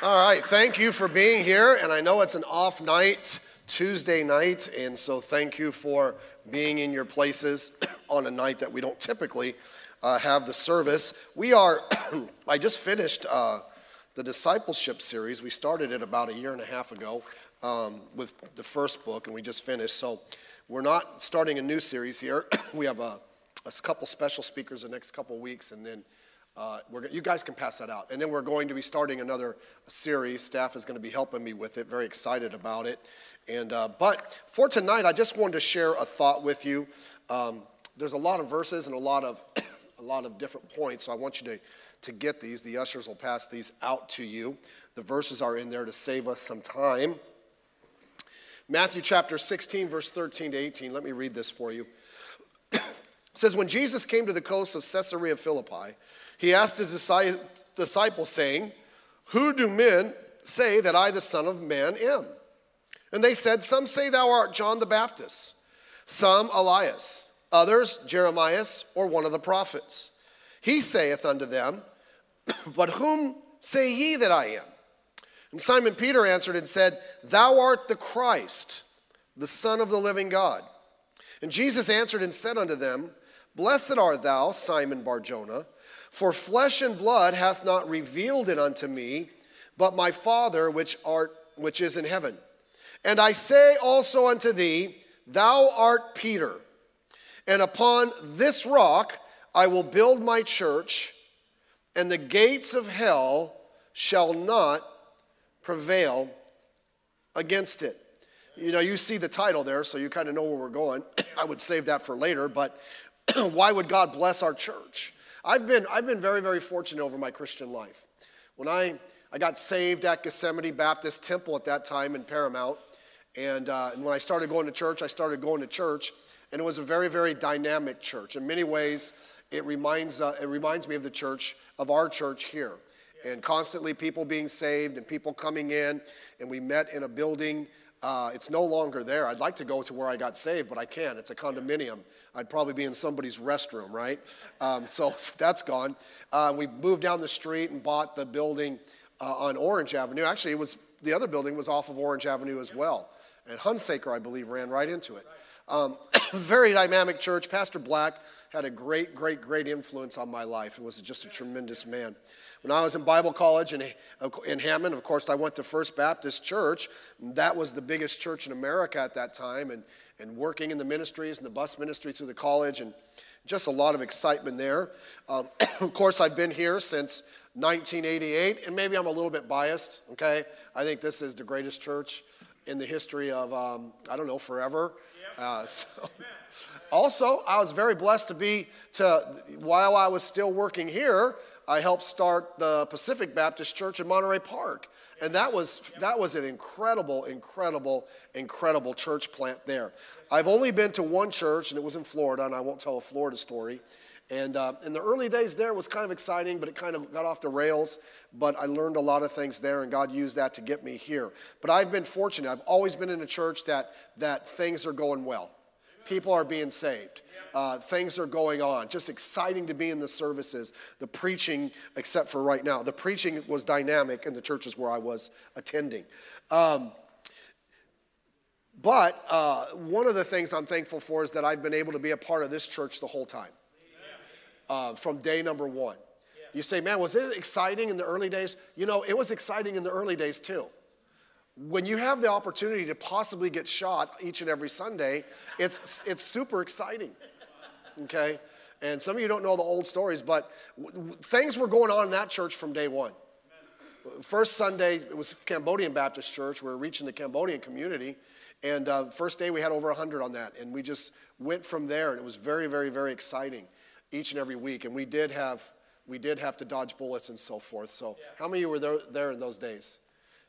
All right, thank you for being here. And I know it's an off night, Tuesday night, and so thank you for being in your places on a night that we don't typically uh, have the service. We are, I just finished uh, the discipleship series. We started it about a year and a half ago um, with the first book, and we just finished. So we're not starting a new series here. we have a, a couple special speakers the next couple weeks, and then uh, you guys can pass that out. And then we're going to be starting another series. Staff is going to be helping me with it. Very excited about it. And uh, but for tonight, I just wanted to share a thought with you. Um, there's a lot of verses and a lot of a lot of different points, so I want you to to get these. The ushers will pass these out to you. The verses are in there to save us some time. Matthew chapter 16, verse 13 to 18. Let me read this for you. it says, When Jesus came to the coast of Caesarea Philippi, he asked his disciples, saying, Who do men say that I, the Son of Man, am? And they said, Some say thou art John the Baptist, some Elias, others Jeremiah or one of the prophets. He saith unto them, But whom say ye that I am? And Simon Peter answered and said, Thou art the Christ, the Son of the living God. And Jesus answered and said unto them, Blessed art thou, Simon Barjona. For flesh and blood hath not revealed it unto me, but my Father which art which is in heaven. And I say also unto thee, Thou art Peter, and upon this rock I will build my church, and the gates of hell shall not prevail against it. You know, you see the title there, so you kind of know where we're going. I would save that for later, but why would God bless our church? I've been, I've been very, very fortunate over my Christian life. When I, I got saved at Gethsemane Baptist Temple at that time in Paramount, and, uh, and when I started going to church, I started going to church, and it was a very, very dynamic church. In many ways, it reminds, uh, it reminds me of the church, of our church here. And constantly people being saved and people coming in, and we met in a building uh, it's no longer there. I'd like to go to where I got saved, but I can't. It's a condominium. I'd probably be in somebody's restroom, right? Um, so, that's gone. Uh, we moved down the street and bought the building uh, on Orange Avenue. Actually, it was the other building was off of Orange Avenue as well. And Hunsaker, I believe, ran right into it. Um, very dynamic church. Pastor Black had a great, great, great influence on my life. He was just a tremendous man. When I was in Bible college in, in Hammond, of course, I went to First Baptist Church. That was the biggest church in America at that time, and, and working in the ministries and the bus ministry through the college, and just a lot of excitement there. Um, of course, I've been here since 1988, and maybe I'm a little bit biased, okay? I think this is the greatest church in the history of, um, I don't know, forever. Uh, so. Also, I was very blessed to be to while I was still working here, I helped start the Pacific Baptist Church in Monterey Park. And that was, that was an incredible, incredible, incredible church plant there. I've only been to one church, and it was in Florida, and I won't tell a Florida story. And uh, in the early days there was kind of exciting, but it kind of got off the rails. But I learned a lot of things there, and God used that to get me here. But I've been fortunate. I've always been in a church that, that things are going well. People are being saved uh, things are going on. Just exciting to be in the services. The preaching, except for right now, the preaching was dynamic in the churches where I was attending. Um, but uh, one of the things I'm thankful for is that I've been able to be a part of this church the whole time, uh, from day number one. You say, man, was it exciting in the early days? You know, it was exciting in the early days too when you have the opportunity to possibly get shot each and every Sunday, it's, it's super exciting okay? And some of you don't know the old stories, but w- things were going on in that church from day one. First Sunday, it was Cambodian Baptist Church. We were reaching the Cambodian community. And uh, first day, we had over 100 on that. And we just went from there. And it was very, very, very exciting each and every week. And we did have, we did have to dodge bullets and so forth. So, yeah. how many of you were there, there in those days?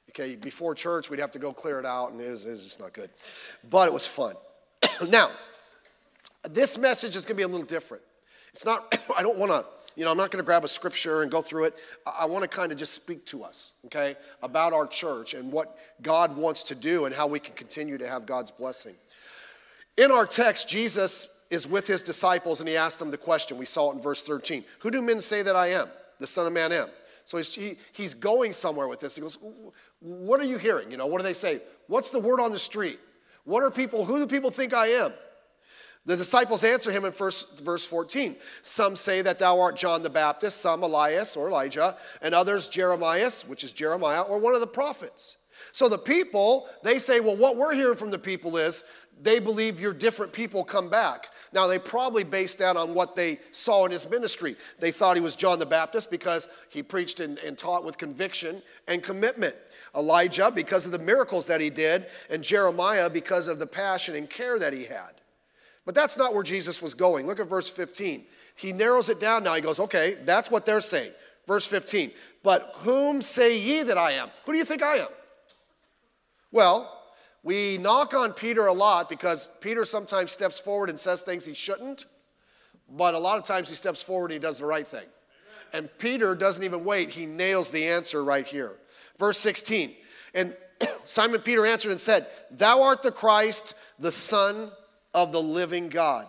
Okay, before church, we'd have to go clear it out, and it was, it was just not good. But it was fun. now, this message is going to be a little different. It's not, I don't want to, you know, I'm not going to grab a scripture and go through it. I, I want to kind of just speak to us, okay, about our church and what God wants to do and how we can continue to have God's blessing. In our text, Jesus is with his disciples and he asked them the question. We saw it in verse 13 Who do men say that I am? The Son of Man am. So he's, he, he's going somewhere with this. He goes, What are you hearing? You know, what do they say? What's the word on the street? What are people, who do people think I am? The disciples answer him in first, verse 14. Some say that thou art John the Baptist, some Elias or Elijah, and others Jeremiah, which is Jeremiah, or one of the prophets. So the people, they say, well, what we're hearing from the people is they believe you're different people come back. Now, they probably based that on what they saw in his ministry. They thought he was John the Baptist because he preached and, and taught with conviction and commitment. Elijah, because of the miracles that he did, and Jeremiah, because of the passion and care that he had. But that's not where Jesus was going. Look at verse 15. He narrows it down now. He goes, okay, that's what they're saying. Verse 15. But whom say ye that I am? Who do you think I am? Well, we knock on Peter a lot because Peter sometimes steps forward and says things he shouldn't, but a lot of times he steps forward and he does the right thing. And Peter doesn't even wait, he nails the answer right here. Verse 16. And Simon Peter answered and said, Thou art the Christ, the Son of the living God.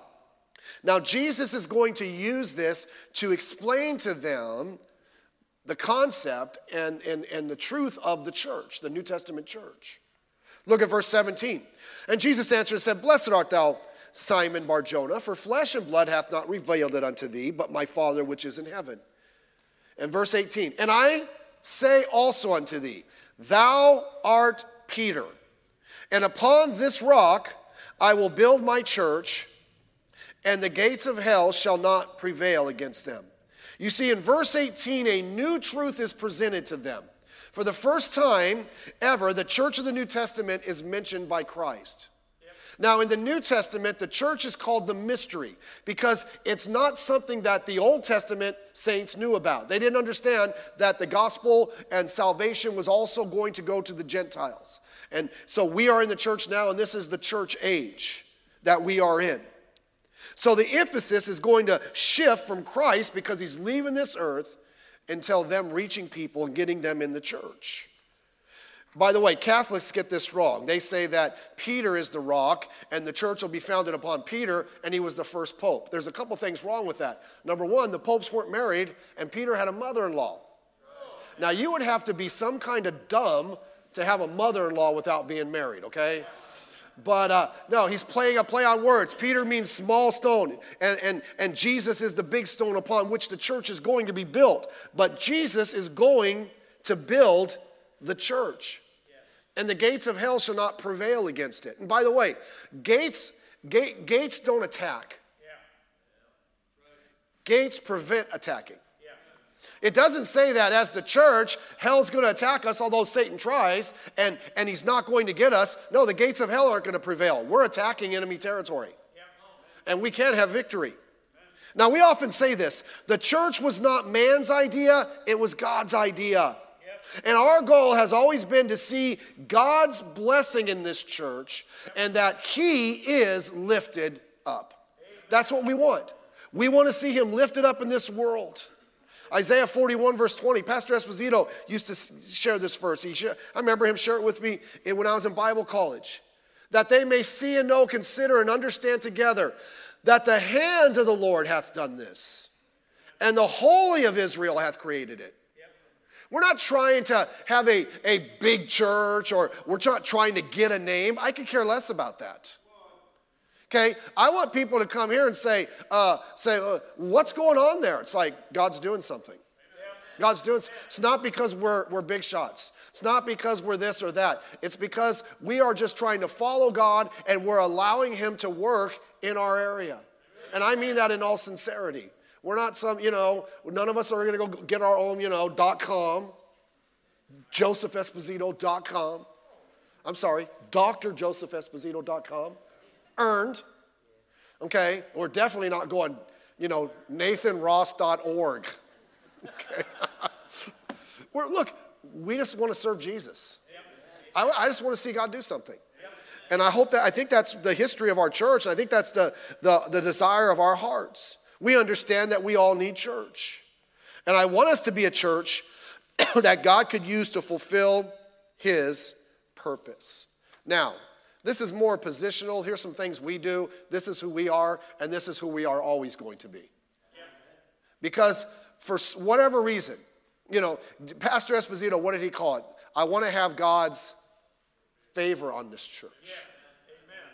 Now, Jesus is going to use this to explain to them the concept and, and, and the truth of the church, the New Testament church. Look at verse 17. And Jesus answered and said, Blessed art thou, Simon Barjona, for flesh and blood hath not revealed it unto thee, but my Father which is in heaven. And verse 18, And I say also unto thee, Thou art Peter, and upon this rock I will build my church, and the gates of hell shall not prevail against them. You see, in verse 18, a new truth is presented to them. For the first time ever, the church of the New Testament is mentioned by Christ. Now, in the New Testament, the church is called the mystery because it's not something that the Old Testament saints knew about. They didn't understand that the gospel and salvation was also going to go to the Gentiles. And so we are in the church now, and this is the church age that we are in. So the emphasis is going to shift from Christ because he's leaving this earth until them reaching people and getting them in the church. By the way, Catholics get this wrong. They say that Peter is the rock and the church will be founded upon Peter and he was the first pope. There's a couple things wrong with that. Number one, the popes weren't married and Peter had a mother in law. Now, you would have to be some kind of dumb to have a mother in law without being married, okay? But uh, no, he's playing a play on words. Peter means small stone, and, and, and Jesus is the big stone upon which the church is going to be built. But Jesus is going to build the church. And the gates of hell shall not prevail against it. And by the way, gates, gate, gates don't attack. Gates prevent attacking. It doesn't say that as the church, hell's going to attack us, although Satan tries, and, and he's not going to get us. No, the gates of hell aren't going to prevail. We're attacking enemy territory, and we can't have victory. Now, we often say this the church was not man's idea, it was God's idea. And our goal has always been to see God's blessing in this church and that He is lifted up. That's what we want. We want to see Him lifted up in this world. Isaiah 41, verse 20. Pastor Esposito used to share this verse. He share, I remember him share it with me when I was in Bible college. That they may see and know, consider, and understand together that the hand of the Lord hath done this, and the Holy of Israel hath created it. We're not trying to have a, a big church or we're not trying to get a name. I could care less about that. Okay, I want people to come here and say, uh, say, uh, what's going on there? It's like God's doing something. God's doing. It's not because we're we're big shots. It's not because we're this or that. It's because we are just trying to follow God and we're allowing Him to work in our area. And I mean that in all sincerity. We're not some, you know, none of us are going to go get our own, you know, dot com, josephesposito.com. I'm sorry, drjosephesposito.com earned. Okay? We're definitely not going, you know, nathanross.org. Okay? We're, look, we just want to serve Jesus. I, I just want to see God do something. And I hope that, I think that's the history of our church. And I think that's the, the, the desire of our hearts. We understand that we all need church. And I want us to be a church that God could use to fulfill his purpose. Now, this is more positional. Here's some things we do. This is who we are, and this is who we are always going to be. Because for whatever reason, You know, Pastor Esposito, what did he call it? I want to have God's favor on this church. Yeah.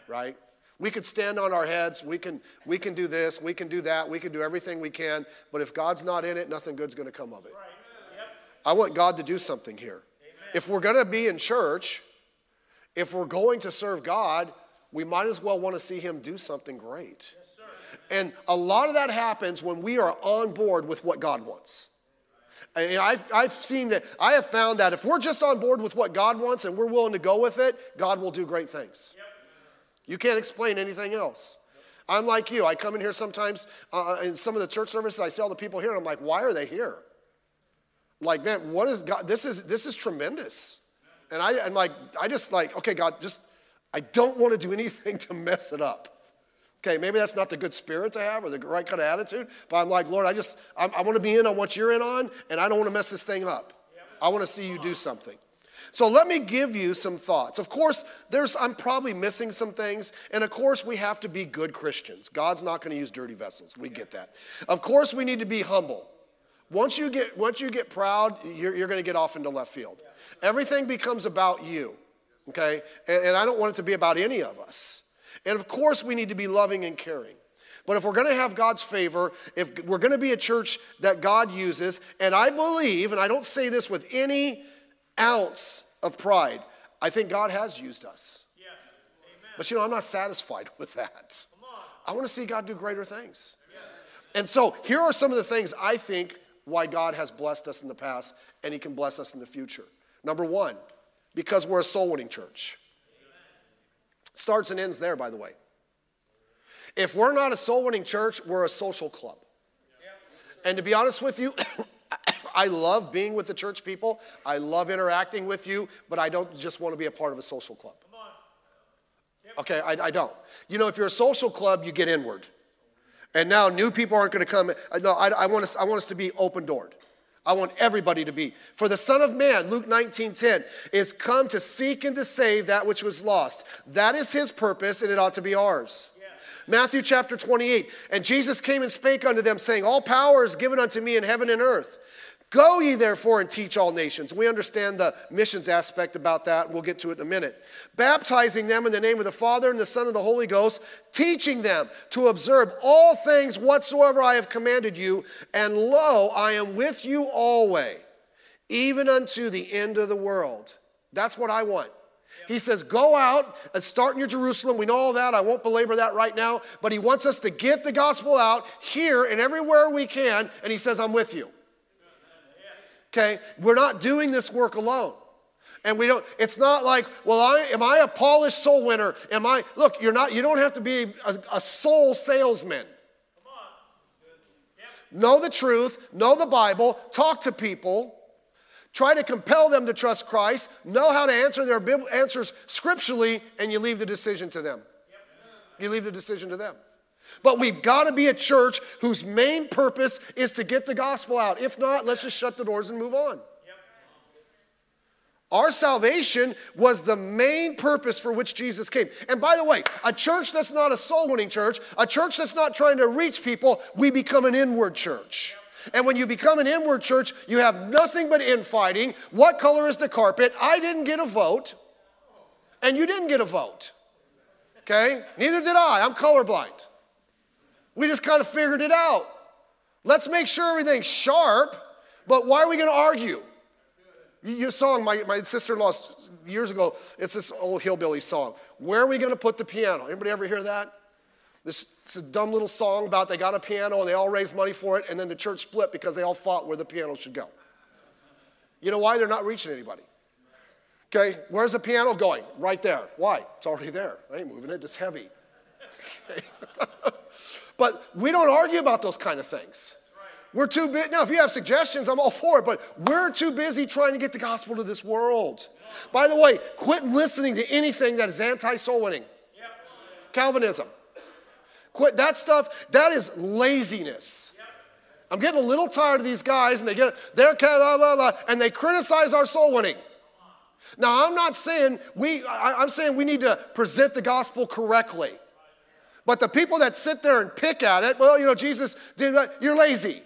Right? We could stand on our heads. We can, we can do this. We can do that. We can do everything we can. But if God's not in it, nothing good's going to come of it. Right. Yep. I want God to do something here. Amen. If we're going to be in church, if we're going to serve God, we might as well want to see Him do something great. And a lot of that happens when we are on board with what God wants. And I've, I've seen that, I have found that if we're just on board with what God wants and we're willing to go with it, God will do great things. Yep. You can't explain anything else. I'm like you. I come in here sometimes uh, in some of the church services. I see all the people here, and I'm like, why are they here? Like, man, what is God? This is this is tremendous. And I, I'm like, I just like, okay, God, just I don't want to do anything to mess it up. Okay, maybe that's not the good spirit to have or the right kind of attitude, but I'm like, Lord, I just, I, I want to be in on what you're in on, and I don't want to mess this thing up. I want to see you do something. So let me give you some thoughts. Of course, there's I'm probably missing some things, and of course we have to be good Christians. God's not going to use dirty vessels. We get that. Of course, we need to be humble. Once you get once you get proud, you're, you're going to get off into left field. Everything becomes about you. Okay, and, and I don't want it to be about any of us. And of course, we need to be loving and caring. But if we're going to have God's favor, if we're going to be a church that God uses, and I believe, and I don't say this with any ounce of pride, I think God has used us. Yeah. But you know, I'm not satisfied with that. I want to see God do greater things. Yeah. And so here are some of the things I think why God has blessed us in the past and He can bless us in the future. Number one, because we're a soul winning church. Starts and ends there, by the way. If we're not a soul winning church, we're a social club. And to be honest with you, I love being with the church people. I love interacting with you, but I don't just want to be a part of a social club. Okay, I, I don't. You know, if you're a social club, you get inward. And now new people aren't going to come. No, I, I, want us, I want us to be open doored. I want everybody to be. For the Son of Man, Luke 19 10, is come to seek and to save that which was lost. That is his purpose, and it ought to be ours. Matthew chapter 28, and Jesus came and spake unto them, saying, All power is given unto me in heaven and earth. Go ye therefore and teach all nations. We understand the missions aspect about that. We'll get to it in a minute. Baptizing them in the name of the Father and the Son and the Holy Ghost, teaching them to observe all things whatsoever I have commanded you. And lo, I am with you always, even unto the end of the world. That's what I want. He says, Go out and start in your Jerusalem. We know all that. I won't belabor that right now. But he wants us to get the gospel out here and everywhere we can. And he says, I'm with you. Okay? We're not doing this work alone. And we don't, it's not like, well, I, am I a polished soul winner? Am I, look, you're not, you don't have to be a, a soul salesman. Know the truth, know the Bible, talk to people, try to compel them to trust Christ, know how to answer their answers scripturally, and you leave the decision to them. You leave the decision to them. But we've got to be a church whose main purpose is to get the gospel out. If not, let's just shut the doors and move on. Our salvation was the main purpose for which Jesus came. And by the way, a church that's not a soul winning church, a church that's not trying to reach people, we become an inward church. And when you become an inward church, you have nothing but infighting. What color is the carpet? I didn't get a vote, and you didn't get a vote. Okay? Neither did I. I'm colorblind. We just kind of figured it out. Let's make sure everything's sharp, but why are we going to argue? Your song my, my sister-in-law years ago, it's this old hillbilly song. Where are we going to put the piano? Anybody ever hear that? This, it's a dumb little song about they got a piano and they all raised money for it, and then the church split because they all fought where the piano should go. You know why? They're not reaching anybody. Okay, where's the piano going? Right there. Why? It's already there. I ain't moving it, it's heavy. But we don't argue about those kind of things. We're too busy. Now, if you have suggestions, I'm all for it, but we're too busy trying to get the gospel to this world. By the way, quit listening to anything that is anti soul winning. Calvinism. Quit that stuff. That is laziness. I'm getting a little tired of these guys, and they get they're blah, blah, blah, and they criticize our soul winning. Now, I'm not saying we. I, I'm saying we need to present the gospel correctly. But the people that sit there and pick at it, well, you know, Jesus did you're lazy.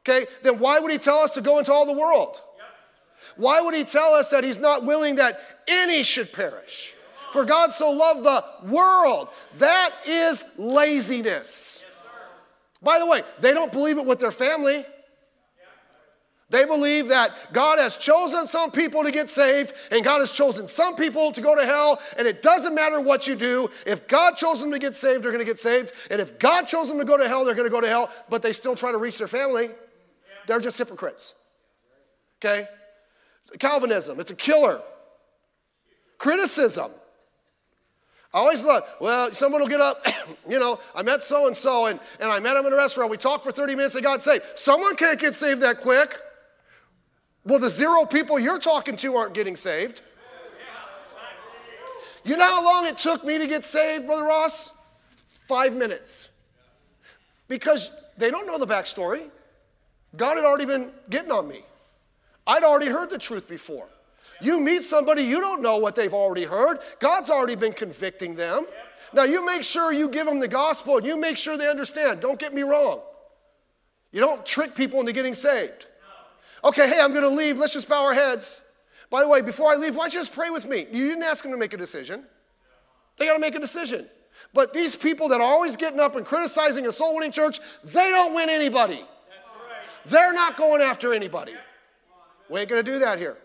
Okay, then why would he tell us to go into all the world? Why would he tell us that he's not willing that any should perish? For God so loved the world. That is laziness. By the way, they don't believe it with their family. They believe that God has chosen some people to get saved and God has chosen some people to go to hell, and it doesn't matter what you do. If God chose them to get saved, they're going to get saved. And if God chose them to go to hell, they're going to go to hell, but they still try to reach their family. They're just hypocrites. Okay? Calvinism, it's a killer. Criticism. I always thought, well, someone will get up, you know, I met so and so, and I met him in a restaurant. We talked for 30 minutes, they got saved. Someone can't get saved that quick. Well, the zero people you're talking to aren't getting saved. You know how long it took me to get saved, Brother Ross? Five minutes. Because they don't know the backstory. God had already been getting on me. I'd already heard the truth before. You meet somebody, you don't know what they've already heard. God's already been convicting them. Now, you make sure you give them the gospel and you make sure they understand. Don't get me wrong. You don't trick people into getting saved. Okay, hey, I'm going to leave. Let's just bow our heads. By the way, before I leave, why don't you just pray with me? You didn't ask them to make a decision. They got to make a decision. But these people that are always getting up and criticizing a soul winning church, they don't win anybody. They're not going after anybody. We ain't going to do that here.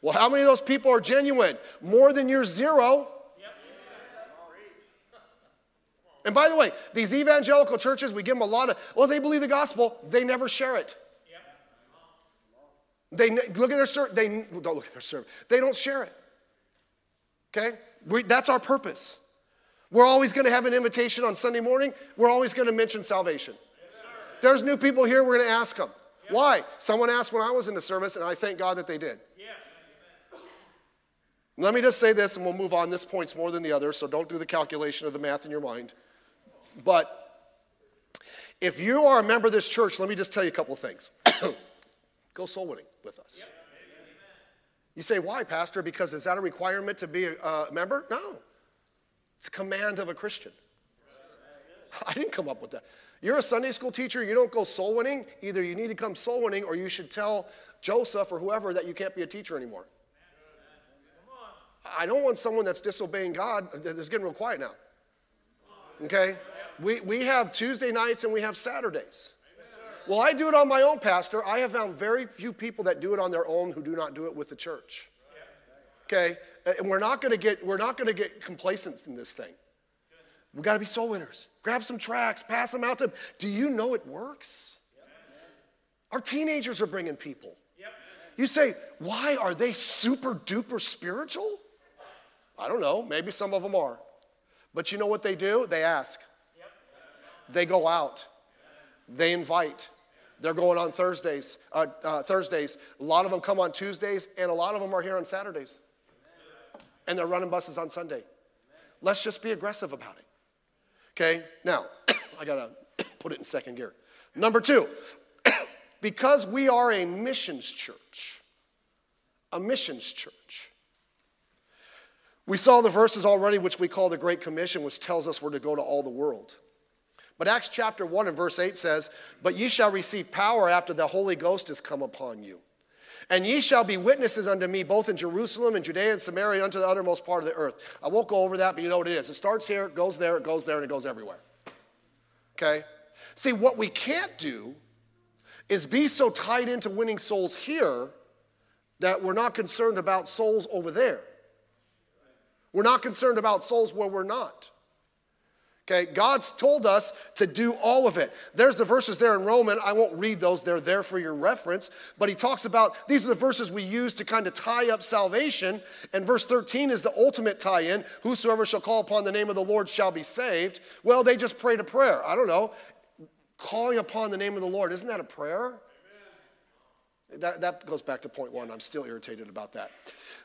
Well, how many of those people are genuine? More than your zero. And by the way, these evangelical churches, we give them a lot of, well, they believe the gospel, they never share it. They look at their service. They don't look at their service. They don't share it. Okay, we, that's our purpose. We're always going to have an invitation on Sunday morning. We're always going to mention salvation. There's new people here. We're going to ask them. Why? Someone asked when I was in the service, and I thank God that they did. Let me just say this, and we'll move on. This point's more than the other, so don't do the calculation of the math in your mind. But if you are a member of this church, let me just tell you a couple of things. Go soul winning with us. You say, why, Pastor? Because is that a requirement to be a, member? No. It's a command of a Christian. I didn't come up with that. You're a Sunday school teacher, you don't go soul winning. Either you need to come soul winning or you should tell Joseph or whoever that you can't be a teacher anymore. I don't want someone that's disobeying God. It's getting real quiet now. Okay? We, we have Tuesday nights and we have Saturdays. Well, I do it on my own, Pastor. I have found very few people that do it on their own who do not do it with the church. Okay? Uh, and we're not gonna get we're not gonna get complacent in this thing. We gotta be soul winners. Grab some tracks, pass them out to them. Do you know it works? Our teenagers are bringing people. You say, why are they super duper spiritual? I don't know. Maybe some of them are. But you know what they do? They ask. They go out. They invite. They're going on Thursdays. Uh, uh, Thursdays. A lot of them come on Tuesdays, and a lot of them are here on Saturdays. And they're running buses on Sunday. Let's just be aggressive about it. Okay? Now, I gotta put it in second gear. Number two, because we are a missions church, a missions church. We saw the verses already, which we call the Great Commission, which tells us we're to go to all the world. But Acts chapter 1 and verse 8 says, But ye shall receive power after the Holy Ghost is come upon you. And ye shall be witnesses unto me both in Jerusalem and Judea and Samaria unto the uttermost part of the earth. I won't go over that, but you know what it is. It starts here, it goes there, it goes there, and it goes everywhere. Okay? See, what we can't do is be so tied into winning souls here that we're not concerned about souls over there. We're not concerned about souls where we're not. Okay, God's told us to do all of it. There's the verses there in Roman. I won't read those, they're there for your reference. But he talks about these are the verses we use to kind of tie up salvation. And verse 13 is the ultimate tie in Whosoever shall call upon the name of the Lord shall be saved. Well, they just prayed a prayer. I don't know. Calling upon the name of the Lord, isn't that a prayer? That, that goes back to point one. I'm still irritated about that.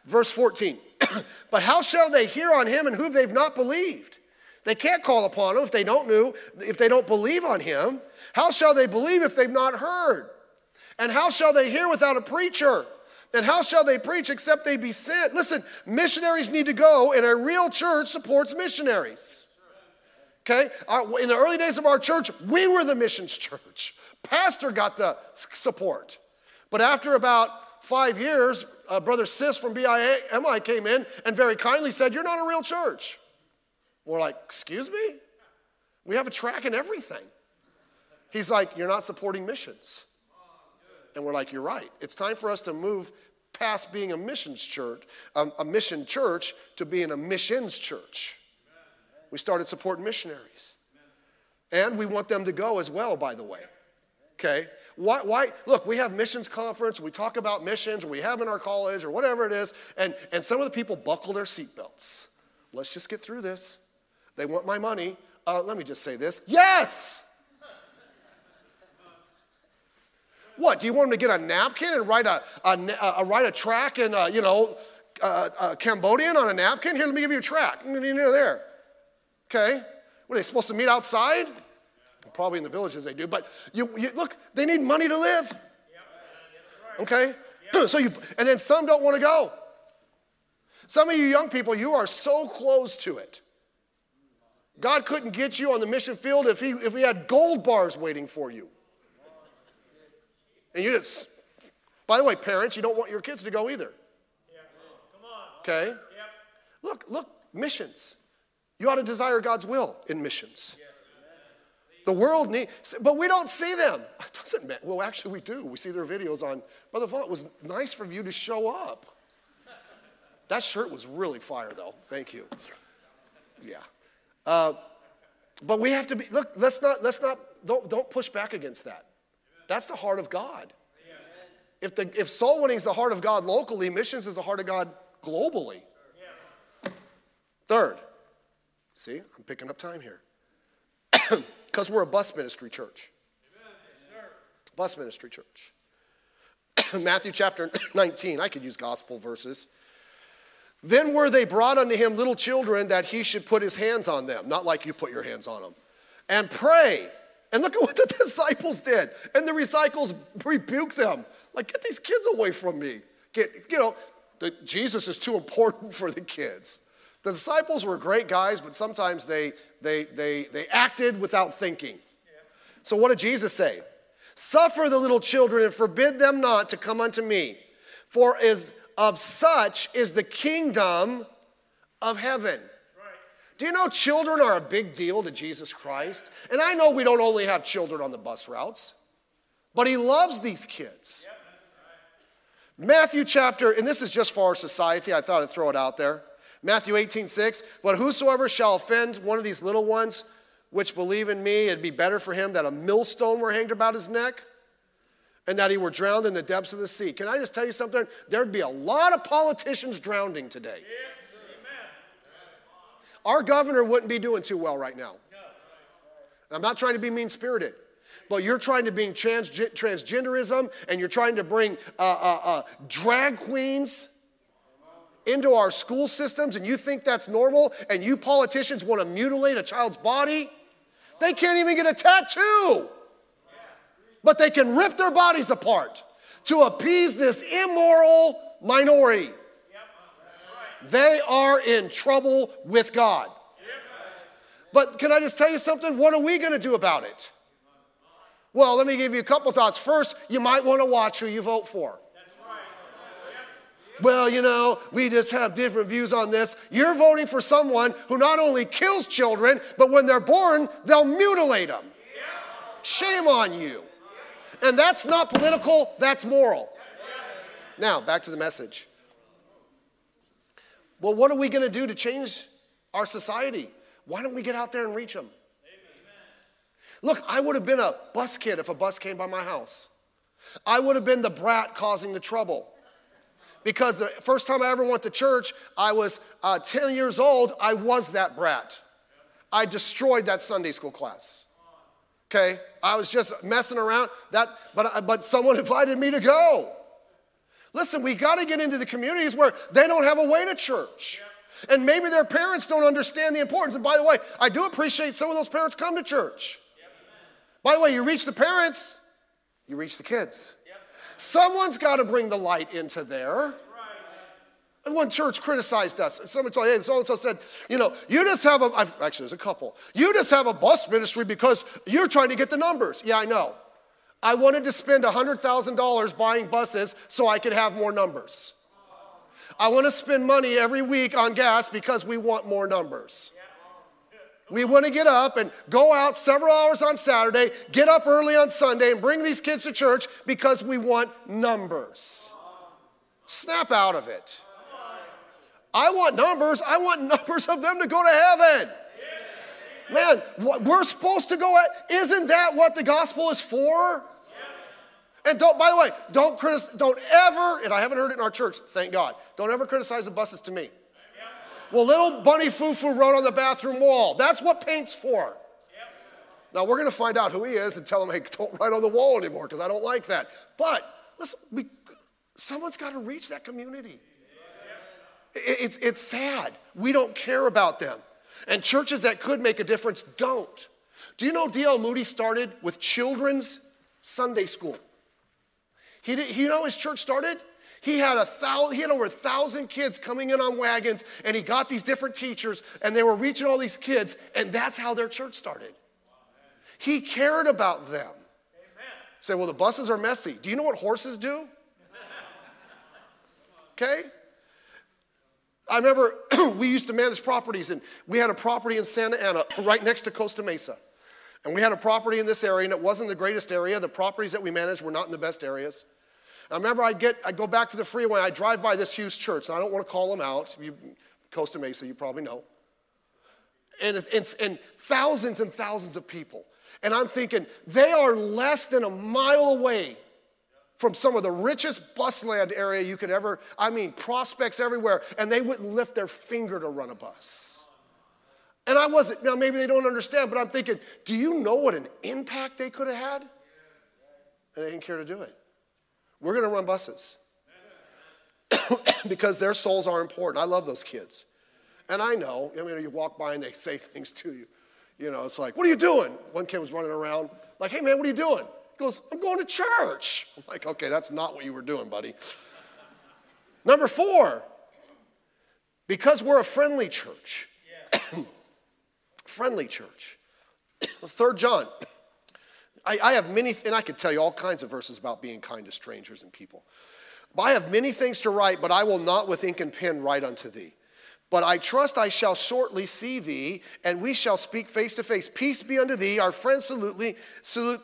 Verse 14. but how shall they hear on him and whom they've not believed? They can't call upon him if they don't know, if they don't believe on him. How shall they believe if they've not heard? And how shall they hear without a preacher? And how shall they preach except they be sent? Listen, missionaries need to go, and a real church supports missionaries. Okay? In the early days of our church, we were the missions church. Pastor got the support. But after about five years, uh, Brother Sis from BIA, BIMI came in and very kindly said, You're not a real church. We're like, Excuse me? We have a track and everything. He's like, You're not supporting missions. And we're like, You're right. It's time for us to move past being a missions church, um, a mission church, to being a missions church. We started supporting missionaries. And we want them to go as well, by the way. Okay? Why, why, look, we have missions conference, we talk about missions, we have in our college, or whatever it is, and, and some of the people buckle their seatbelts. Let's just get through this. They want my money. Uh, let me just say this yes! What, do you want them to get a napkin and write a, a, a write a track in, uh, you know, uh, uh, Cambodian on a napkin? Here, let me give you a track. You know, there. Okay? What, are they supposed to meet outside? Probably in the villages they do, but you, you look, they need money to live. Okay? so you, and then some don't want to go. Some of you young people, you are so close to it. God couldn't get you on the mission field if he, if he had gold bars waiting for you. And you just, by the way, parents, you don't want your kids to go either. Okay? Look, look, missions. You ought to desire God's will in missions. The world needs, but we don't see them. It doesn't matter. Well, actually, we do. We see their videos on. Brother Vaughn, it was nice for you to show up. That shirt was really fire, though. Thank you. Yeah. Uh, but we have to be, look, let's not, let's not, don't, don't push back against that. That's the heart of God. If, the, if soul winning is the heart of God locally, missions is the heart of God globally. Third, see, I'm picking up time here. Because we're a bus ministry church. Bus ministry church. Matthew chapter 19, I could use gospel verses. Then were they brought unto him little children that he should put his hands on them, not like you put your hands on them, and pray. And look at what the disciples did. And the disciples rebuked them. Like, get these kids away from me. Get, you know, the, Jesus is too important for the kids. The disciples were great guys, but sometimes they, they, they, they acted without thinking. So, what did Jesus say? Suffer the little children and forbid them not to come unto me, for as of such is the kingdom of heaven. Do you know children are a big deal to Jesus Christ? And I know we don't only have children on the bus routes, but he loves these kids. Matthew chapter, and this is just for our society, I thought I'd throw it out there. Matthew 18, 6. But whosoever shall offend one of these little ones which believe in me, it'd be better for him that a millstone were hanged about his neck and that he were drowned in the depths of the sea. Can I just tell you something? There'd be a lot of politicians drowning today. Yes, Our governor wouldn't be doing too well right now. I'm not trying to be mean spirited but you're trying to bring trans- transgenderism and you're trying to bring uh, uh, uh, drag queens into our school systems and you think that's normal and you politicians want to mutilate a child's body, they can't even get a tattoo. But they can rip their bodies apart to appease this immoral minority. They are in trouble with God. But can I just tell you something? What are we going to do about it? Well, let me give you a couple thoughts. First, you might want to watch who you vote for. Well, you know, we just have different views on this. You're voting for someone who not only kills children, but when they're born, they'll mutilate them. Shame on you. And that's not political, that's moral. Now, back to the message. Well, what are we going to do to change our society? Why don't we get out there and reach them? Look, I would have been a bus kid if a bus came by my house. I would have been the brat causing the trouble. Because the first time I ever went to church, I was uh, 10 years old, I was that brat. I destroyed that Sunday school class. Okay? I was just messing around, that, but, uh, but someone invited me to go. Listen, we got to get into the communities where they don't have a way to church. And maybe their parents don't understand the importance. And by the way, I do appreciate some of those parents come to church. By the way, you reach the parents, you reach the kids. Someone's got to bring the light into there. One church criticized us. Somebody told, hey, so and so said, you know, you just have a, I've, actually, there's a couple. You just have a bus ministry because you're trying to get the numbers. Yeah, I know. I wanted to spend $100,000 buying buses so I could have more numbers. I want to spend money every week on gas because we want more numbers. We want to get up and go out several hours on Saturday, get up early on Sunday, and bring these kids to church because we want numbers. Snap out of it. I want numbers. I want numbers of them to go to heaven. Man, we're supposed to go at, isn't that what the gospel is for? And don't, by the way, don't criticize, don't ever, and I haven't heard it in our church, thank God, don't ever criticize the buses to me. Well, little bunny foo-foo wrote on the bathroom wall. That's what paint's for. Now we're going to find out who he is and tell him, hey, don't write on the wall anymore because I don't like that. But listen, we, someone's got to reach that community. It's, it's sad. We don't care about them. And churches that could make a difference don't. Do you know D.L. Moody started with children's Sunday school? He did, you know his church started? He had a thousand, he had over a thousand kids coming in on wagons, and he got these different teachers, and they were reaching all these kids, and that's how their church started. He cared about them. Say, well, the buses are messy. Do you know what horses do? Okay? I remember we used to manage properties, and we had a property in Santa Ana right next to Costa Mesa. And we had a property in this area, and it wasn't the greatest area. The properties that we managed were not in the best areas. I remember I'd get, I'd go back to the freeway, I'd drive by this huge church, and I don't want to call them out. You, Costa Mesa, you probably know. And, and, and thousands and thousands of people. And I'm thinking, they are less than a mile away from some of the richest busland area you could ever, I mean, prospects everywhere, and they wouldn't lift their finger to run a bus. And I wasn't, now maybe they don't understand, but I'm thinking, do you know what an impact they could have had? And they didn't care to do it. We're to run buses because their souls are important. I love those kids. And I know, I mean, you walk by and they say things to you. You know, it's like, what are you doing? One kid was running around, like, hey man, what are you doing? He goes, I'm going to church. I'm like, okay, that's not what you were doing, buddy. Number four, because we're a friendly church. Yeah. friendly church. Third John I, I have many, and I could tell you all kinds of verses about being kind to strangers and people. But I have many things to write, but I will not with ink and pen write unto thee. But I trust I shall shortly see thee, and we shall speak face to face. Peace be unto thee. Our friends salute thee.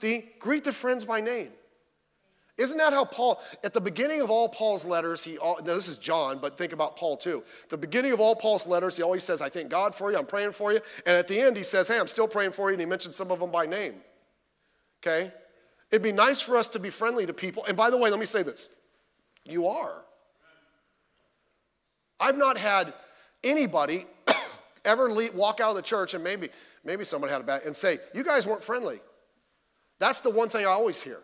Thee. Greet the friends by name. Isn't that how Paul, at the beginning of all Paul's letters, he, now this is John, but think about Paul too. The beginning of all Paul's letters, he always says, I thank God for you, I'm praying for you. And at the end, he says, Hey, I'm still praying for you. And he mentions some of them by name okay? It'd be nice for us to be friendly to people. And by the way, let me say this you are. I've not had anybody ever leave, walk out of the church and maybe, maybe somebody had a bad and say, You guys weren't friendly. That's the one thing I always hear.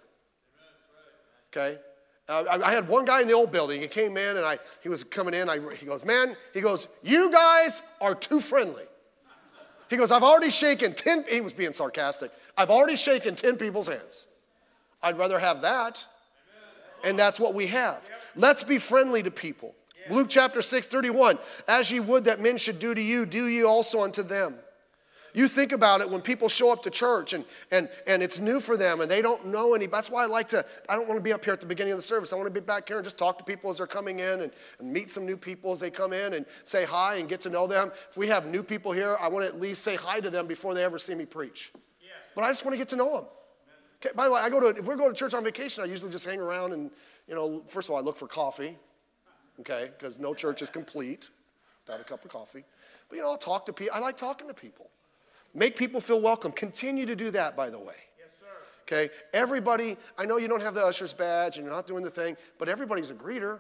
Okay? Uh, I, I, had one guy in the old building. He came in and I, he was coming in. I, he goes, Man, he goes, You guys are too friendly. He goes, I've already shaken 10, he was being sarcastic. I've already shaken 10 people's hands. I'd rather have that. And that's what we have. Let's be friendly to people. Luke chapter 6, 31. As ye would that men should do to you, do ye also unto them. You think about it when people show up to church and, and, and it's new for them and they don't know any. That's why I like to, I don't want to be up here at the beginning of the service. I want to be back here and just talk to people as they're coming in and, and meet some new people as they come in and say hi and get to know them. If we have new people here, I want to at least say hi to them before they ever see me preach. Yeah. But I just want to get to know them. Okay, by the way, I go to, if we're going to church on vacation, I usually just hang around and, you know, first of all, I look for coffee, okay, because no church is complete without a cup of coffee. But, you know, I'll talk to people. I like talking to people. Make people feel welcome. Continue to do that, by the way. Yes, sir. Okay? Everybody, I know you don't have the usher's badge and you're not doing the thing, but everybody's a greeter.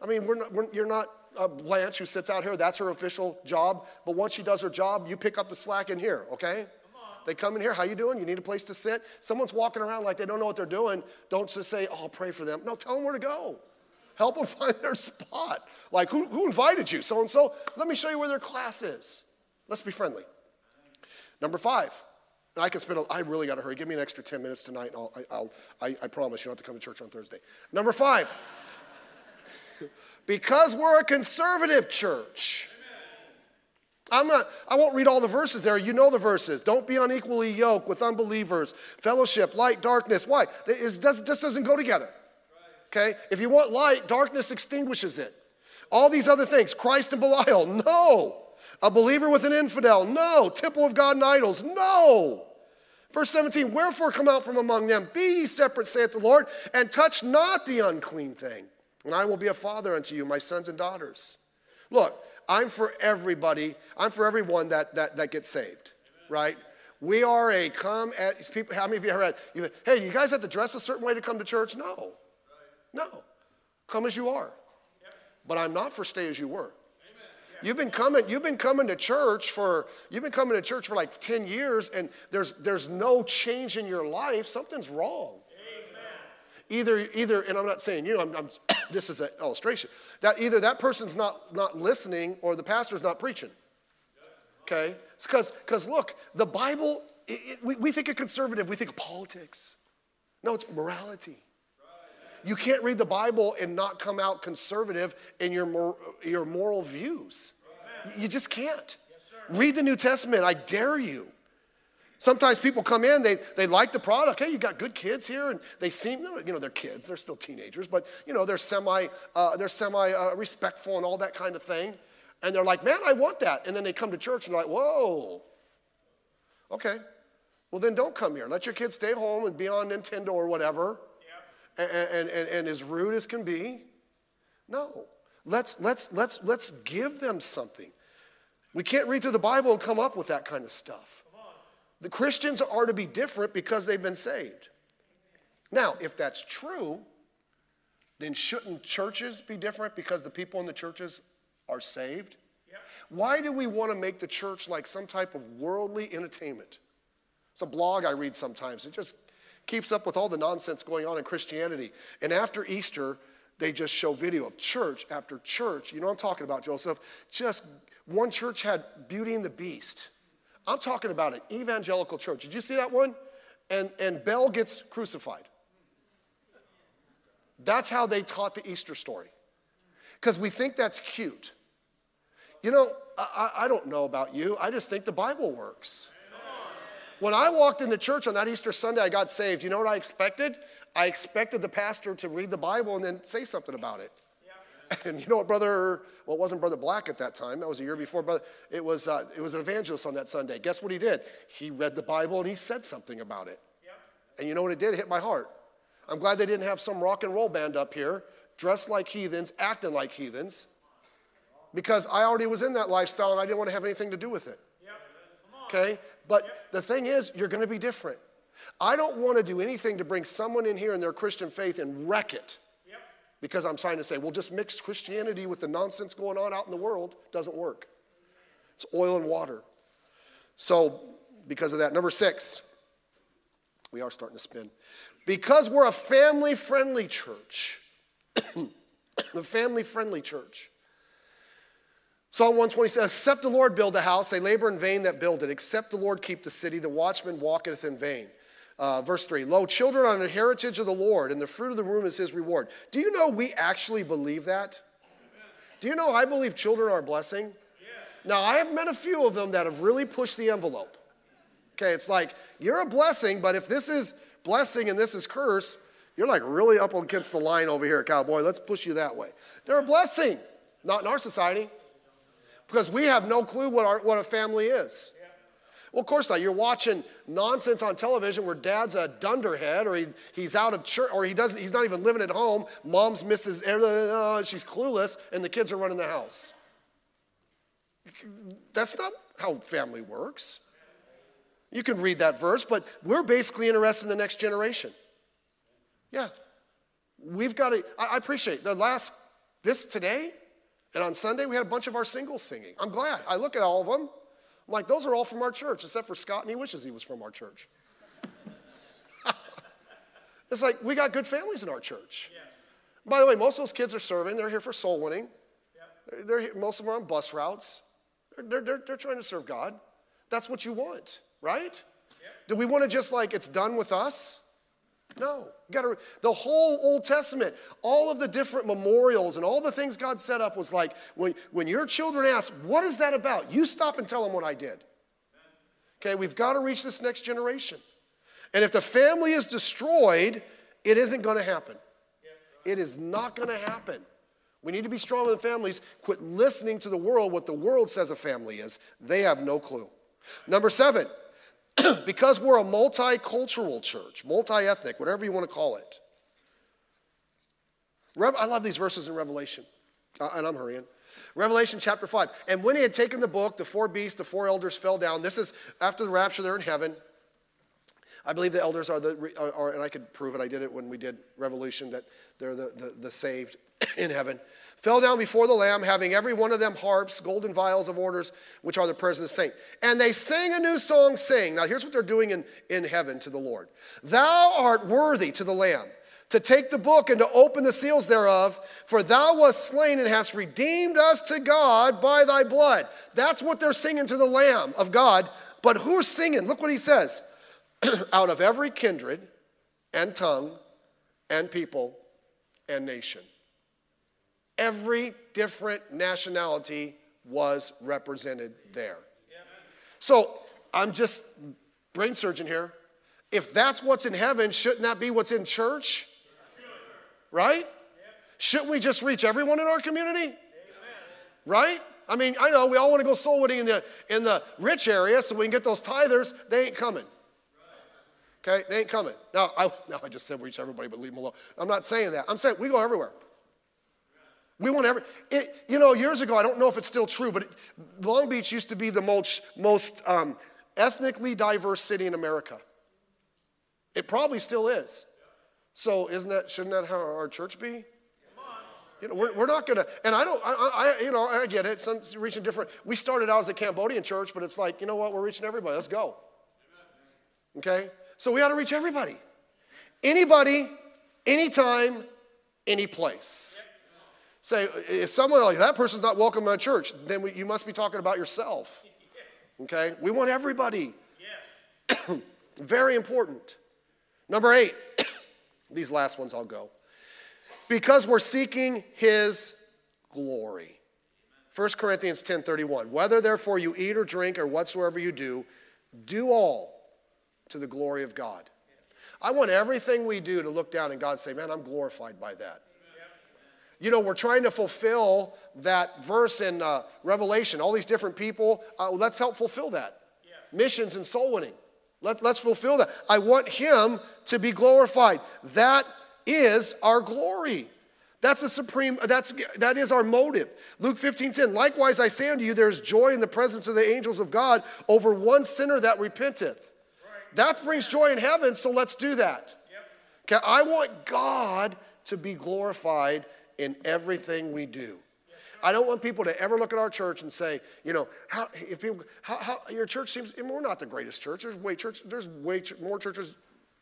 I mean, we're not, we're, you're not a Blanche who sits out here, that's her official job. But once she does her job, you pick up the slack in here, okay? Come on. They come in here, how you doing? You need a place to sit? Someone's walking around like they don't know what they're doing. Don't just say, oh, I'll pray for them. No, tell them where to go. Help them find their spot. Like, who, who invited you? So and so. Let me show you where their class is. Let's be friendly. Number five, and I can spend, a, I really got to hurry. Give me an extra 10 minutes tonight, and I'll, I, I'll, I, I promise you don't have to come to church on Thursday. Number five, Because we're a conservative church. I'm not, I won't read all the verses there. You know the verses. Don't be unequally yoked with unbelievers. Fellowship, light, darkness. Why? It doesn't go together. Okay? If you want light, darkness extinguishes it. All these other things, Christ and Belial, no. A believer with an infidel, no. Temple of God and idols, no. Verse 17, wherefore come out from among them, be ye separate, saith the Lord, and touch not the unclean thing. And I will be a father unto you, my sons and daughters. Look, I'm for everybody, I'm for everyone that, that, that gets saved, right? We are a come at people. How many of you you, hey, you guys have to dress a certain way to come to church? No. No. Come as you are. But I'm not for stay as you were. You've been coming, you've been coming to church for you've been coming to church for like 10 years and there's there's no change in your life. Something's wrong. Either, either, and I'm not saying you, I'm, I'm this is an illustration. That either that person's not not listening or the pastor's not preaching. Okay? It's because because look, the Bible, it, it, we, we think of conservative, we think of politics. No, it's morality. You can't read the Bible and not come out conservative in your, mor- your moral views. You just can't. Read the New Testament, I dare you. Sometimes people come in, they, they like the product. Hey, you got good kids here, and they seem, you know, they're kids, they're still teenagers, but, you know, they're semi, uh, they're semi uh, respectful and all that kind of thing. And they're like, man, I want that. And then they come to church and they're like, whoa, okay. Well, then don't come here. Let your kids stay home and be on Nintendo or whatever and, and, and, as rude as can be? No. Let's, let's, let's, let's give them something. We can't read through the Bible and come up with that kind of stuff. The Christians are to be different because they've been saved. Now, if that's true, then shouldn't churches be different because the people in the churches are saved? Yep. Why do we want to make the church like some type of worldly entertainment? It's a blog I read sometimes. It just keeps up with all the nonsense going on in Christianity. And after Easter, they just show video of church after church. You know I'm talking about, Joseph? Just one church had Beauty and the Beast. I'm talking about an evangelical church. Did you see that one? And, and Belle gets crucified. That's how they taught the Easter story. Because we think that's cute. You know, I, I don't know about you, I just think the Bible works. When I walked into church on that Easter Sunday, I got saved. You know what I expected? I expected the pastor to read the Bible and then say something about it. And you know what, brother? Well, it wasn't brother Black at that time. That was a year before. But it was uh, it was an evangelist on that Sunday. Guess what he did? He read the Bible and he said something about it. Yep. And you know what it did? It hit my heart. I'm glad they didn't have some rock and roll band up here, dressed like heathens, acting like heathens, because I already was in that lifestyle and I didn't want to have anything to do with it. Okay. But the thing is, you're going to be different. I don't want to do anything to bring someone in here in their Christian faith and wreck it. Yep. Because I'm trying to say, well, just mix Christianity with the nonsense going on out in the world. Doesn't work. It's oil and water. So, because of that, number six, we are starting to spin. Because we're a family friendly church, a family friendly church, Psalm 120 says, Except the Lord build the house, they labor in vain that build it. Except the Lord keep the city, the watchman walketh in vain. Uh, verse 3 Lo, children are an heritage of the Lord, and the fruit of the womb is his reward. Do you know we actually believe that? Do you know I believe children are a blessing? Now, I have met a few of them that have really pushed the envelope. Okay, it's like, you're a blessing, but if this is blessing and this is curse, you're like really up against the line over here, cowboy. Let's push you that way. They're a blessing, not in our society because we have no clue what, our, what a family is. Well, of course not. You're watching nonsense on television where dad's a dunderhead or he, he's out of church or he doesn't, he's not even living at home. Mom's misses, uh, she's clueless, and the kids are running the house. That's not how family works. You can read that verse, but we're basically interested in the next generation. Yeah. We've got to, I appreciate the last, this today, and on Sunday, we had a bunch of our singles singing. I'm glad. I look at all of them. I'm like, those are all from our church, except for Scott, and he wishes he was from our church. it's like, we got good families in our church. Yeah. By the way, most of those kids are serving. They're here for soul winning. Yep. They're, they're, most of them are on bus routes. They're, they're, they're trying to serve God. That's what you want, right? Yep. Do we want to just like, it's done with us? No. You gotta, the whole Old Testament, all of the different memorials and all the things God set up was like, when, when your children ask, what is that about? You stop and tell them what I did. Okay, we've got to reach this next generation. And if the family is destroyed, it isn't going to happen. It is not going to happen. We need to be strong in families. Quit listening to the world, what the world says a family is. They have no clue. Number seven, because we're a multicultural church, multi ethnic, whatever you want to call it. I love these verses in Revelation, uh, and I'm hurrying. Revelation chapter 5. And when he had taken the book, the four beasts, the four elders fell down. This is after the rapture, they're in heaven. I believe the elders are the, are, are, and I could prove it, I did it when we did Revelation, that they're the, the, the saved in heaven. Fell down before the Lamb, having every one of them harps, golden vials of orders, which are the prayers of the saint. And they sang a new song, saying, Now here's what they're doing in, in heaven to the Lord Thou art worthy to the Lamb to take the book and to open the seals thereof, for thou wast slain and hast redeemed us to God by thy blood. That's what they're singing to the Lamb of God. But who's singing? Look what he says out of every kindred and tongue and people and nation. Every different nationality was represented there. So I'm just brain surgeon here. If that's what's in heaven, shouldn't that be what's in church? Right? Shouldn't we just reach everyone in our community? Right? I mean, I know we all want to go soul winning in the in the rich area so we can get those tithers. They ain't coming. Okay, they ain't coming. Now, I, now I just said reach everybody, but leave them alone. I'm not saying that. I'm saying we go everywhere. We want every. It, you know, years ago, I don't know if it's still true, but it, Long Beach used to be the most most um, ethnically diverse city in America. It probably still is. So isn't that, shouldn't that how our church be? You know, we're, we're not gonna, and I don't, I, I, you know, I get it. Some reaching different. We started out as a Cambodian church, but it's like, you know what? We're reaching everybody. Let's go. Okay, so we ought to reach everybody, anybody, anytime, any place. Say, if someone like that person's not welcome in my church, then we, you must be talking about yourself. Okay, we want everybody. Yeah. Very important. Number eight. These last ones I'll go. Because we're seeking his glory. 1 Corinthians 10:31. Whether therefore you eat or drink or whatsoever you do, do all to the glory of God. I want everything we do to look down and God say, "Man, I'm glorified by that." You know, we're trying to fulfill that verse in uh, Revelation. All these different people, uh, let's help fulfill that. Yeah. Missions and soul winning. Let, let's fulfill that. I want Him to be glorified. That is our glory. That's a supreme, that's, that is our motive. Luke 15, 10. Likewise, I say unto you, there is joy in the presence of the angels of God over one sinner that repenteth. Right. That brings joy in heaven, so let's do that. Yep. Okay, I want God to be glorified in everything we do. I don't want people to ever look at our church and say, you know, how, if people, how, how your church seems, we're not the greatest church. There's way, church, there's way more churches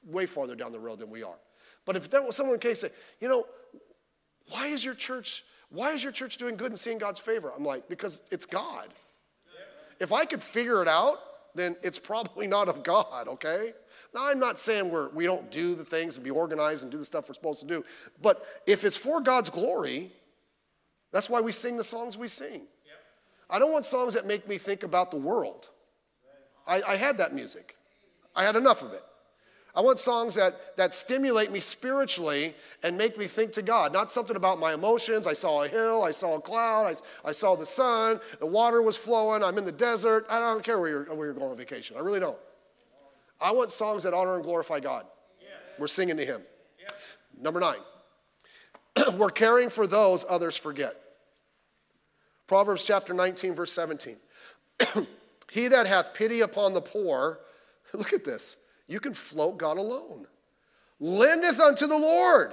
way farther down the road than we are. But if that was someone came say, you know, why is your church, why is your church doing good and seeing God's favor? I'm like, because it's God. If I could figure it out, then it's probably not of God, okay? Now, I'm not saying we're, we don't do the things and be organized and do the stuff we're supposed to do, but if it's for God's glory, that's why we sing the songs we sing. I don't want songs that make me think about the world. I, I had that music, I had enough of it. I want songs that, that stimulate me spiritually and make me think to God, not something about my emotions. I saw a hill, I saw a cloud, I, I saw the sun, the water was flowing, I'm in the desert. I don't care where you're, where you're going on vacation. I really don't. I want songs that honor and glorify God. Yeah. We're singing to Him. Yeah. Number nine, we're caring for those others forget. Proverbs chapter 19, verse 17. he that hath pity upon the poor, look at this, you can float God alone. Lendeth unto the Lord,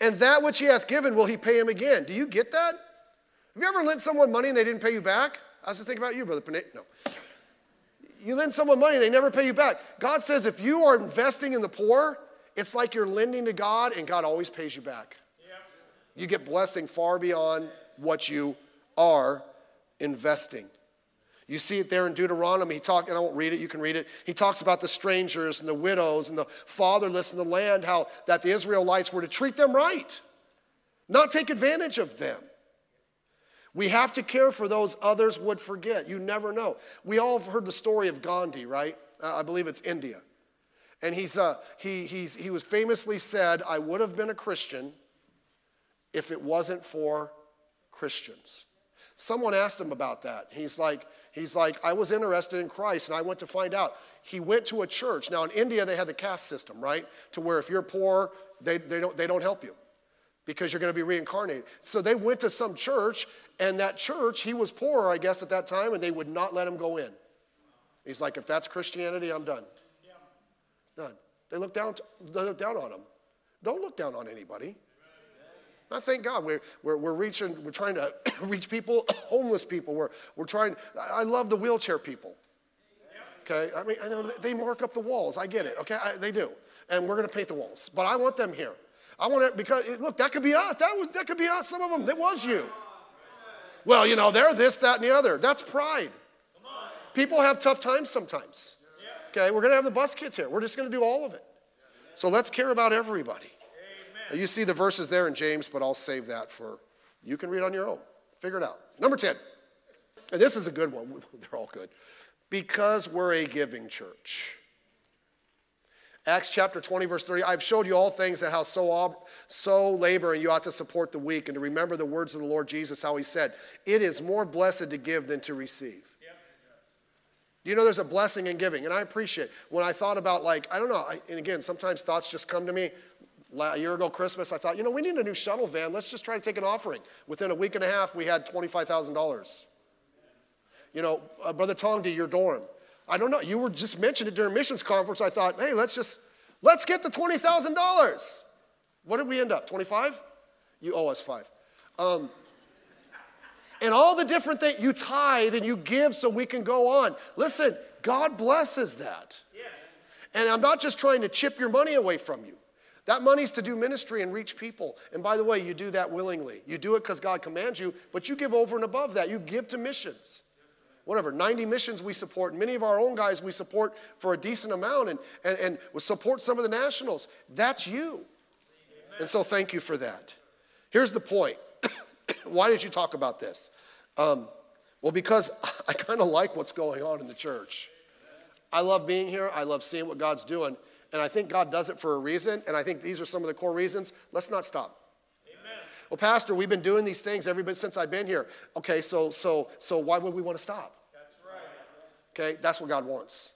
and that which he hath given will he pay him again. Do you get that? Have you ever lent someone money and they didn't pay you back? I was just thinking about you, Brother Panay. No. You lend someone money and they never pay you back. God says if you are investing in the poor, it's like you're lending to God and God always pays you back. You get blessing far beyond what you are investing. You see it there in Deuteronomy. He talk, and I won't read it, you can read it. He talks about the strangers and the widows and the fatherless in the land, how that the Israelites were to treat them right, not take advantage of them. We have to care for those others would forget. You never know. We all have heard the story of Gandhi, right? I believe it's India. And he's, uh, he, he's, he was famously said, I would have been a Christian if it wasn't for Christians. Someone asked him about that. He's like, he's like, I was interested in Christ and I went to find out. He went to a church. Now in India, they had the caste system, right? To where if you're poor, they, they, don't, they don't help you because you're going to be reincarnated. So they went to some church, and that church, he was poor, I guess, at that time, and they would not let him go in. He's like, if that's Christianity, I'm done. Done. They look down, they look down on him. Don't look down on anybody. I thank God we're, we're, we're reaching, we're trying to reach people, homeless people. We're, we're trying, I love the wheelchair people. Okay, I mean, I know they mark up the walls. I get it, okay, I, they do. And we're gonna paint the walls. But I want them here. I want it because look, that could be us. That was that could be us. Some of them, that was you. Well, you know, they're this, that, and the other. That's pride. People have tough times sometimes. Okay, we're gonna have the bus kids here. We're just gonna do all of it. So let's care about everybody. You see the verses there in James, but I'll save that for you can read on your own. Figure it out. Number 10. And this is a good one. They're all good. Because we're a giving church. Acts chapter 20, verse 30. I've showed you all things that how so, so labor and you ought to support the weak and to remember the words of the Lord Jesus, how he said, It is more blessed to give than to receive. Do you know there's a blessing in giving? And I appreciate when I thought about, like, I don't know, I, and again, sometimes thoughts just come to me. A year ago, Christmas, I thought, you know, we need a new shuttle van. Let's just try to take an offering. Within a week and a half, we had $25,000. You know, uh, Brother Tongdi, your dorm. I don't know. You were just mentioned it during missions conference. I thought, hey, let's just let's get the twenty thousand dollars. What did we end up? Twenty-five? You owe us five. Um, and all the different things you tithe and you give so we can go on. Listen, God blesses that. Yeah. And I'm not just trying to chip your money away from you. That money's to do ministry and reach people. And by the way, you do that willingly. You do it because God commands you, but you give over and above that. You give to missions whatever, 90 missions we support. Many of our own guys we support for a decent amount and, and, and we support some of the nationals. That's you. Amen. And so thank you for that. Here's the point. Why did you talk about this? Um, well, because I kind of like what's going on in the church. I love being here. I love seeing what God's doing. And I think God does it for a reason. And I think these are some of the core reasons. Let's not stop. Amen. Well, Pastor, we've been doing these things every bit since I've been here. Okay, so so so why would we want to stop? Okay, that's what God wants.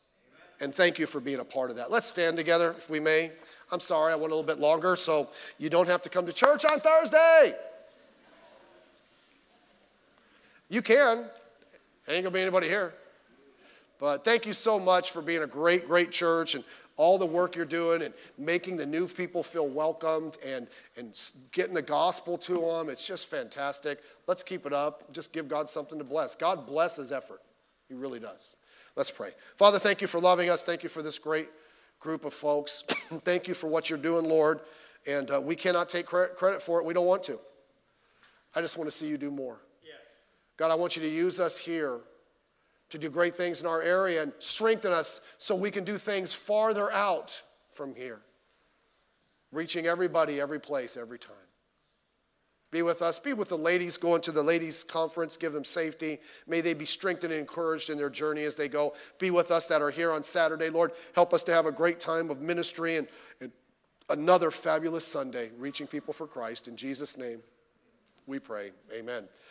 And thank you for being a part of that. Let's stand together, if we may. I'm sorry, I went a little bit longer, so you don't have to come to church on Thursday. You can. Ain't gonna be anybody here. But thank you so much for being a great, great church and all the work you're doing and making the new people feel welcomed and, and getting the gospel to them. It's just fantastic. Let's keep it up. Just give God something to bless. God blesses effort, He really does. Let's pray. Father, thank you for loving us. Thank you for this great group of folks. thank you for what you're doing, Lord. And uh, we cannot take credit for it. We don't want to. I just want to see you do more. Yeah. God, I want you to use us here to do great things in our area and strengthen us so we can do things farther out from here, reaching everybody, every place, every time. Be with us. Be with the ladies going to the ladies' conference. Give them safety. May they be strengthened and encouraged in their journey as they go. Be with us that are here on Saturday. Lord, help us to have a great time of ministry and, and another fabulous Sunday reaching people for Christ. In Jesus' name, we pray. Amen.